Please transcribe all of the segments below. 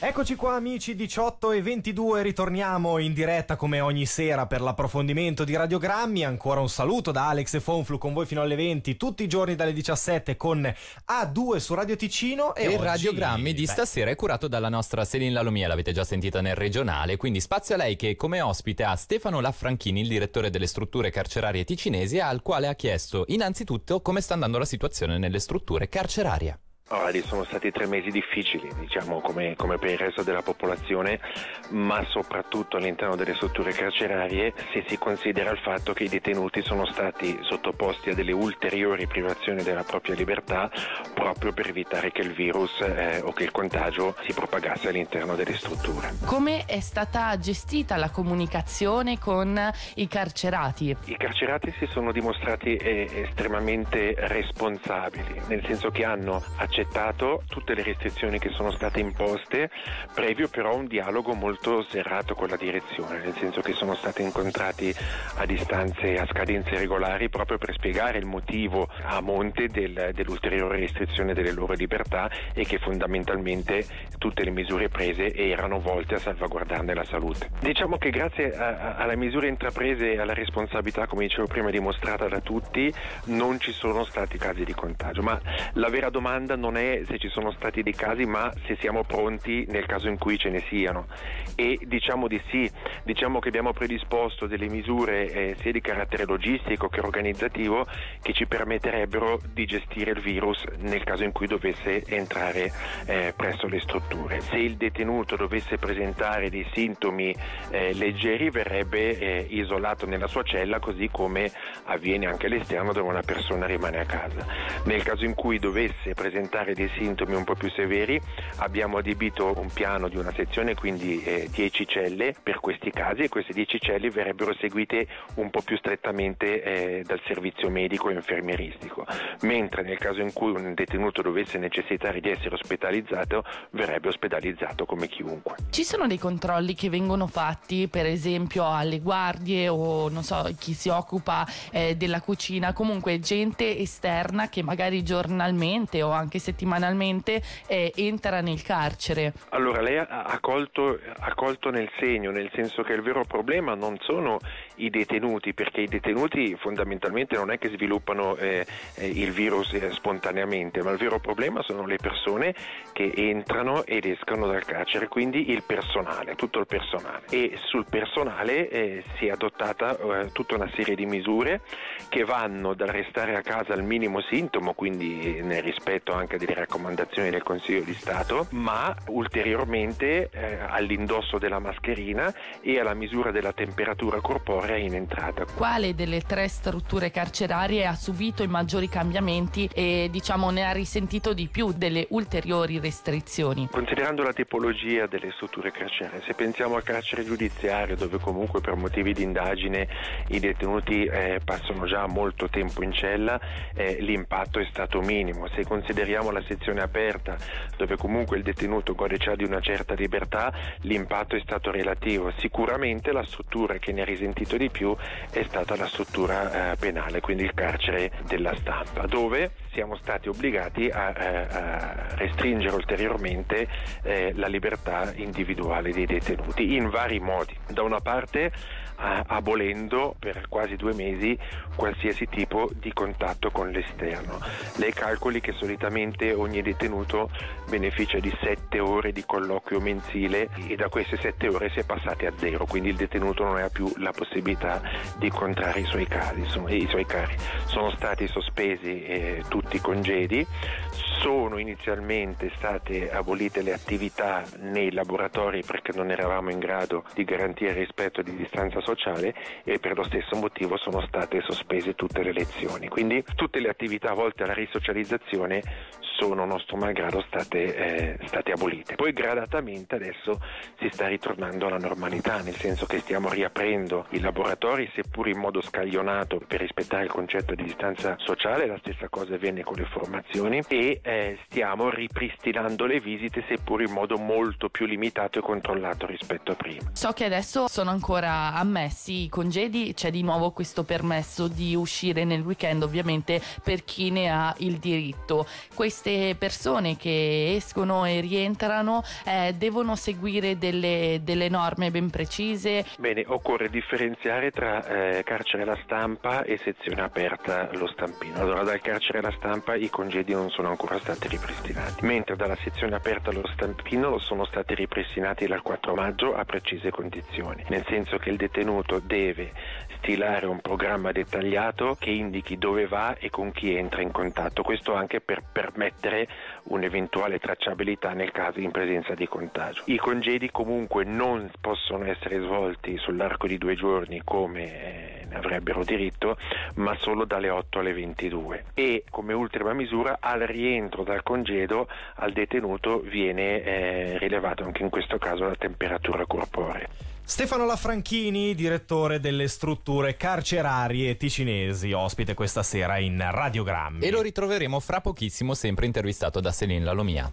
Eccoci qua amici 18 e 22, ritorniamo in diretta come ogni sera per l'approfondimento di radiogrammi, ancora un saluto da Alex e Fonflu con voi fino alle 20, tutti i giorni dalle 17 con A2 su Radio Ticino e, e oggi... radiogrammi di beh. stasera è curato dalla nostra Selin Lalomia, l'avete già sentita nel regionale, quindi spazio a lei che come ospite ha Stefano Laffranchini, il direttore delle strutture carcerarie ticinesi, al quale ha chiesto innanzitutto come sta andando la situazione nelle strutture carcerarie. Allora, sono stati tre mesi difficili, diciamo come, come, per il resto della popolazione, ma soprattutto all'interno delle strutture carcerarie se si considera il fatto che i detenuti sono stati sottoposti a delle ulteriori privazioni della propria libertà proprio per evitare che il virus eh, o che il contagio si propagasse all'interno delle strutture. Come è stata gestita la comunicazione con i carcerati? I carcerati si sono dimostrati eh, estremamente responsabili, nel senso che hanno accettato accettato tutte le restrizioni che sono state imposte, previo però un dialogo molto serrato con la direzione, nel senso che sono stati incontrati a distanze, a scadenze regolari proprio per spiegare il motivo a monte del, dell'ulteriore restrizione delle loro libertà e che fondamentalmente tutte le misure prese erano volte a salvaguardarne la salute. Diciamo che grazie alle misure intraprese e alla responsabilità, come dicevo prima, dimostrata da tutti, non ci sono stati casi di contagio, ma la vera domanda non non è se ci sono stati dei casi, ma se siamo pronti nel caso in cui ce ne siano. E diciamo di sì, diciamo che abbiamo predisposto delle misure eh, sia di carattere logistico che organizzativo che ci permetterebbero di gestire il virus nel caso in cui dovesse entrare eh, presso le strutture. Se il detenuto dovesse presentare dei sintomi eh, leggeri verrebbe eh, isolato nella sua cella così come avviene anche all'esterno dove una persona rimane a casa. Nel caso in cui dovesse presentare presentare dei sintomi un po' più severi. Abbiamo adibito un piano di una sezione, quindi eh, 10 celle per questi casi e queste 10 celle verrebbero seguite un po' più strettamente eh, dal servizio medico e infermieristico, mentre nel caso in cui un detenuto dovesse necessitare di essere ospedalizzato verrebbe ospedalizzato come chiunque. Ci sono dei controlli che vengono fatti per esempio alle guardie o non so chi si occupa eh, della cucina, comunque gente esterna che magari giornalmente o anche settimanalmente eh, entra nel carcere. Allora lei ha colto, ha colto nel segno, nel senso che il vero problema non sono i detenuti, perché i detenuti fondamentalmente non è che sviluppano eh, eh, il virus eh, spontaneamente, ma il vero problema sono le persone che entrano ed escono dal carcere, quindi il personale, tutto il personale. E sul personale eh, si è adottata eh, tutta una serie di misure che vanno dal restare a casa al minimo sintomo, quindi nel rispetto anche delle raccomandazioni del Consiglio di Stato, ma ulteriormente eh, all'indosso della mascherina e alla misura della temperatura corporea in entrata. Quale delle tre strutture carcerarie ha subito i maggiori cambiamenti e diciamo ne ha risentito di più delle ulteriori restrizioni? Considerando la tipologia delle strutture carcerarie, se pensiamo al carcere giudiziario dove comunque per motivi di indagine i detenuti eh, passano già molto tempo in cella, eh, l'impatto è stato minimo. Se consideriamo la sezione aperta dove comunque il detenuto gode già di una certa libertà, l'impatto è stato relativo. Sicuramente la struttura che ne ha risentito di più è stata la struttura eh, penale, quindi il carcere della stampa, dove siamo stati obbligati a, eh, a restringere ulteriormente eh, la libertà individuale dei detenuti in vari modi. Da una parte abolendo per quasi due mesi qualsiasi tipo di contatto con l'esterno. Lei calcoli che solitamente ogni detenuto beneficia di sette ore di colloquio mensile e da queste sette ore si è passati a zero, quindi il detenuto non ha più la possibilità di incontrare i suoi, cari. I suoi cari. Sono stati sospesi eh, tutti i congedi, sono inizialmente state abolite le attività nei laboratori perché non eravamo in grado di garantire rispetto di distanza sociale e per lo stesso motivo sono state sospese tutte le lezioni. Quindi tutte le attività volte alla risocializzazione sono nostro malgrado state, eh, state, abolite. Poi gradatamente adesso si sta ritornando alla normalità, nel senso che stiamo riaprendo i laboratori, seppur in modo scaglionato per rispettare il concetto di distanza sociale, la stessa cosa avviene con le formazioni e eh, stiamo ripristinando le visite, seppur in modo molto più limitato e controllato rispetto a prima. So che adesso sono ancora ammessi i congedi, c'è di nuovo questo permesso di uscire nel weekend ovviamente per chi ne ha il diritto. Queste queste persone che escono e rientrano eh, devono seguire delle, delle, norme ben precise? Bene, occorre differenziare tra eh, carcere alla stampa e sezione aperta lo stampino. Allora, dal carcere alla stampa i congedi non sono ancora stati ripristinati, mentre dalla sezione aperta lo stampino sono stati ripristinati dal 4 maggio a precise condizioni, nel senso che il detenuto deve stilare un programma dettagliato che indichi dove va e con chi entra in contatto, questo anche per permettere un'eventuale tracciabilità nel caso in presenza di contagio. I congedi comunque non possono essere svolti sull'arco di due giorni come eh, ne avrebbero diritto, ma solo dalle 8 alle 22 e come ultima misura al rientro dal congedo al detenuto viene eh, rilevato anche in questo caso la temperatura corporea. Stefano Lafranchini, direttore delle strutture carcerarie ticinesi, ospite questa sera in Radiogrammi. E lo ritroveremo fra pochissimo sempre intervistato da Selin Lalomia.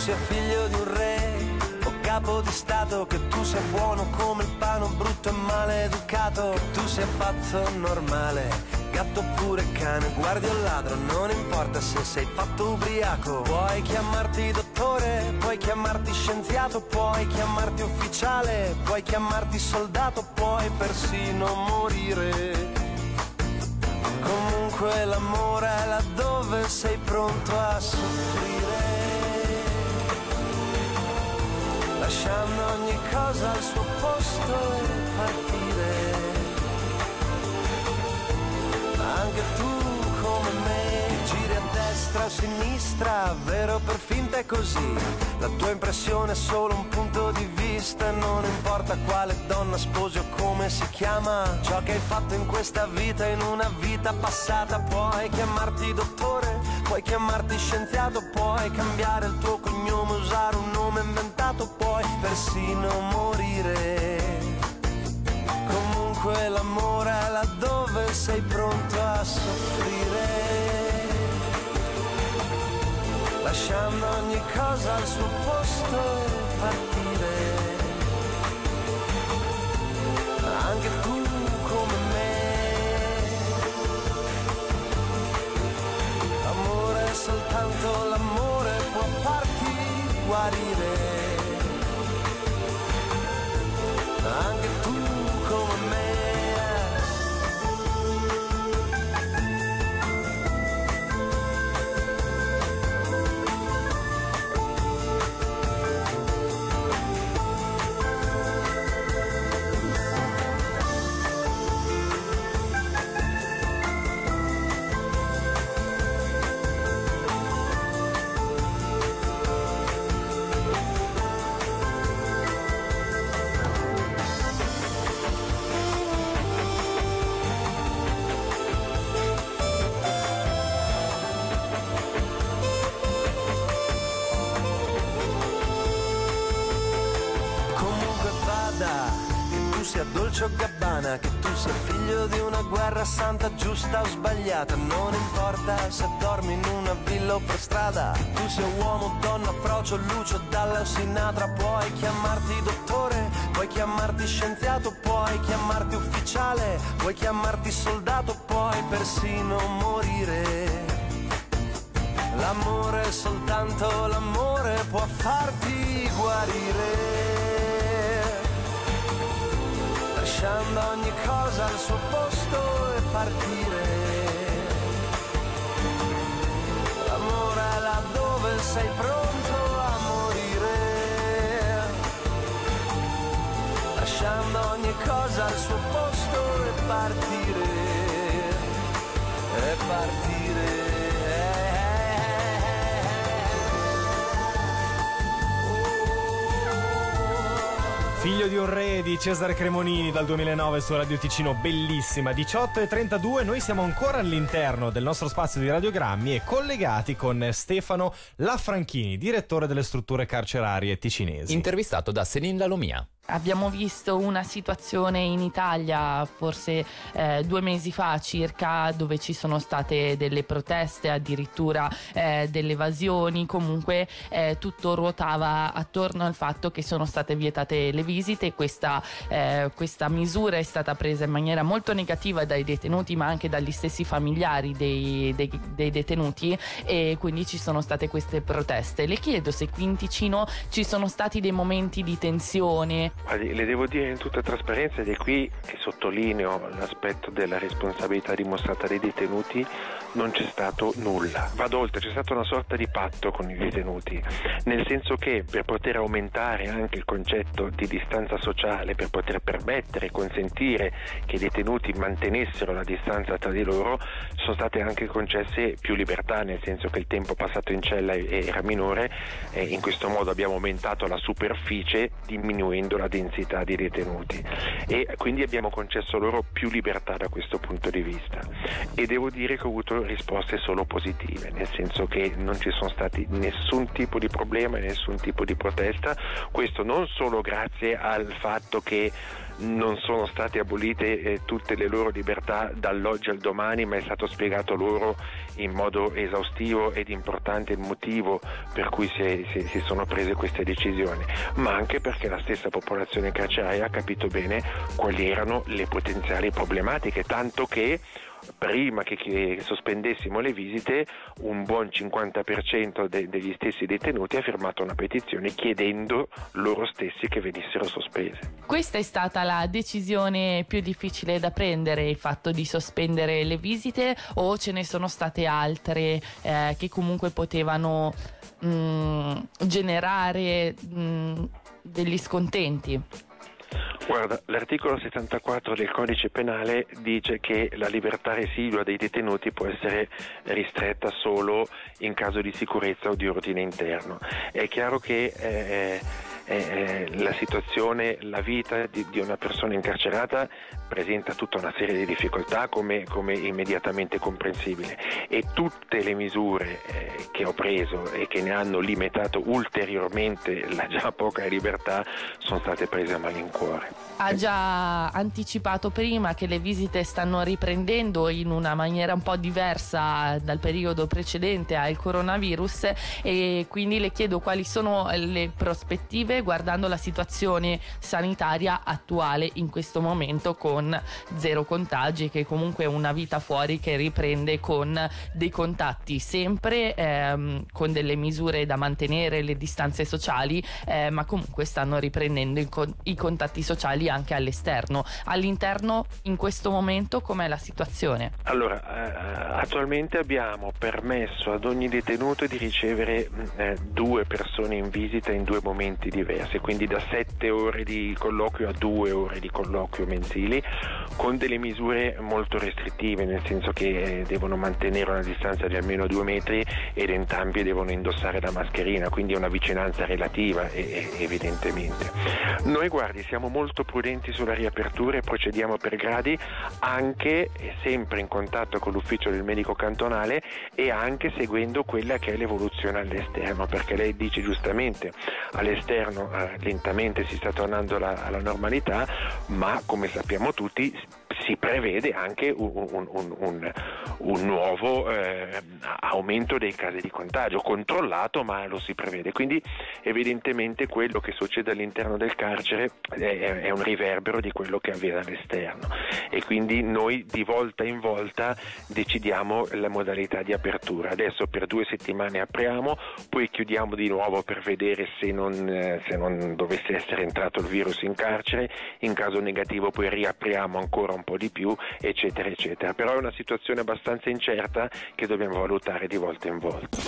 Sia figlio di un re o capo di stato, che tu sia buono come il pane, brutto e maleducato, che tu sia pazzo normale, gatto oppure cane, guardi o ladro, non importa se sei fatto ubriaco, puoi chiamarti dottore, puoi chiamarti scienziato, puoi chiamarti ufficiale, puoi chiamarti soldato, puoi persino morire. Comunque l'amore è laddove sei pronto a soffrire. Lasciando ogni cosa al suo posto e partire. Ma anche tu come me giri a destra a sinistra, vero per finta è così. La tua impressione è solo un punto di vista, non importa quale donna sposi o come si chiama. Ciò che hai fatto in questa vita, in una vita passata, puoi chiamarti dottore, puoi chiamarti scienziato, puoi cambiare il tuo cognome, usare un inventato, puoi persino morire. Comunque l'amore è laddove sei pronto a soffrire. Lasciando ogni cosa al suo posto e partire. Anche tu come me. L'amore è soltanto l'amore può farti guarire. Dolce gabbana, che tu sia figlio di una guerra santa, giusta o sbagliata, non importa se dormi in una villa o per strada, tu sia uomo, donna, frocio, lucio, dalla sinatra, puoi chiamarti dottore, puoi chiamarti scienziato, puoi chiamarti ufficiale, puoi chiamarti soldato, puoi persino morire. L'amore, soltanto l'amore può farti guarire. Lasciando ogni cosa al suo posto e partire. L'amore è laddove sei pronto a morire. Lasciando ogni cosa al suo posto e partire. E partire. Figlio di un re di Cesare Cremonini dal 2009 su Radio Ticino, bellissima. 18 e 32, noi siamo ancora all'interno del nostro spazio di radiogrammi e collegati con Stefano Lafranchini, direttore delle strutture carcerarie ticinesi. Intervistato da Selin Lalomia. Abbiamo visto una situazione in Italia forse eh, due mesi fa circa dove ci sono state delle proteste, addirittura eh, delle evasioni, comunque eh, tutto ruotava attorno al fatto che sono state vietate le visite, questa, eh, questa misura è stata presa in maniera molto negativa dai detenuti ma anche dagli stessi familiari dei, dei, dei detenuti e quindi ci sono state queste proteste. Le chiedo se qui in Ticino ci sono stati dei momenti di tensione. Le devo dire in tutta trasparenza ed è qui che sottolineo l'aspetto della responsabilità dimostrata dai detenuti, non c'è stato nulla. Vado oltre, c'è stata una sorta di patto con i detenuti, nel senso che per poter aumentare anche il concetto di distanza sociale, per poter permettere e consentire che i detenuti mantenessero la distanza tra di loro, sono state anche concesse più libertà, nel senso che il tempo passato in cella era minore e in questo modo abbiamo aumentato la superficie diminuendo la densità di detenuti e quindi abbiamo concesso loro più libertà da questo punto di vista e devo dire che ho avuto risposte solo positive, nel senso che non ci sono stati nessun tipo di problema e nessun tipo di protesta, questo non solo grazie al fatto che non sono state abolite eh, tutte le loro libertà dall'oggi al domani, ma è stato spiegato loro in modo esaustivo ed importante il motivo per cui si, si, si sono prese queste decisioni, ma anche perché la stessa popolazione carceraria ha capito bene quali erano le potenziali problematiche, tanto che prima che, sospendessimo le visite un buon 50% de, degli stessi detenuti ha firmato una petizione chiedendo loro stessi che venissero sospese. Questa è stata la decisione più difficile da prendere, il fatto di sospendere le visite o ce ne sono state altre eh, che comunque potevano mh, mm, generare mh, mm, degli scontenti? Guarda, l'articolo 74 del codice penale dice che la libertà residua dei detenuti può essere ristretta solo in caso di sicurezza o di ordine interno. È chiaro che eh, eh, la situazione, la vita di, di, una persona incarcerata presenta tutta una serie di difficoltà come, come immediatamente comprensibile e tutte le misure eh, che ho preso e che ne hanno limitato ulteriormente la già poca libertà sono state prese a malincuore. Ha già anticipato prima che le visite stanno riprendendo in una maniera un po' diversa dal periodo precedente al coronavirus e quindi le chiedo quali sono le prospettive guardando la situazione sanitaria attuale in questo momento con zero contagi, che comunque è una vita fuori che riprende con dei contatti, sempre ehm, con delle misure da mantenere, le distanze sociali, eh, ma comunque stanno riprendendo con- i contatti sociali anche all'esterno. All'interno in questo momento com'è la situazione? Allora, eh, attualmente abbiamo permesso ad ogni detenuto di ricevere eh, due persone in visita in due momenti diversi quindi da 7 ore di colloquio a 2 ore di colloquio mensili, con delle misure molto restrittive, nel senso che eh, devono mantenere una distanza di almeno 2 metri ed entrambi devono indossare la mascherina, quindi è una vicinanza relativa evidentemente. Noi guardi, siamo molto prudenti sulla riapertura e procediamo per gradi anche sempre in contatto con l'ufficio del medico cantonale e anche seguendo quella che è l'evoluzione all'esterno, perché lei dice giustamente all'esterno eh, lentamente si sta tornando alla, alla normalità, ma come sappiamo tutti tutti si prevede anche un, un, un, un nuovo eh, aumento dei casi di contagio, controllato ma lo si prevede. Quindi evidentemente quello che succede all'interno del carcere è, è un riverbero di quello che avviene all'esterno e quindi noi di volta in volta decidiamo la modalità di apertura. Adesso per due settimane apriamo, poi chiudiamo di nuovo per vedere se non, eh, se non dovesse essere entrato il virus in carcere, in caso negativo poi riapriamo ancora un po' di più, eccetera, eccetera. Però è una situazione abbastanza incerta che dobbiamo valutare di volta in volta.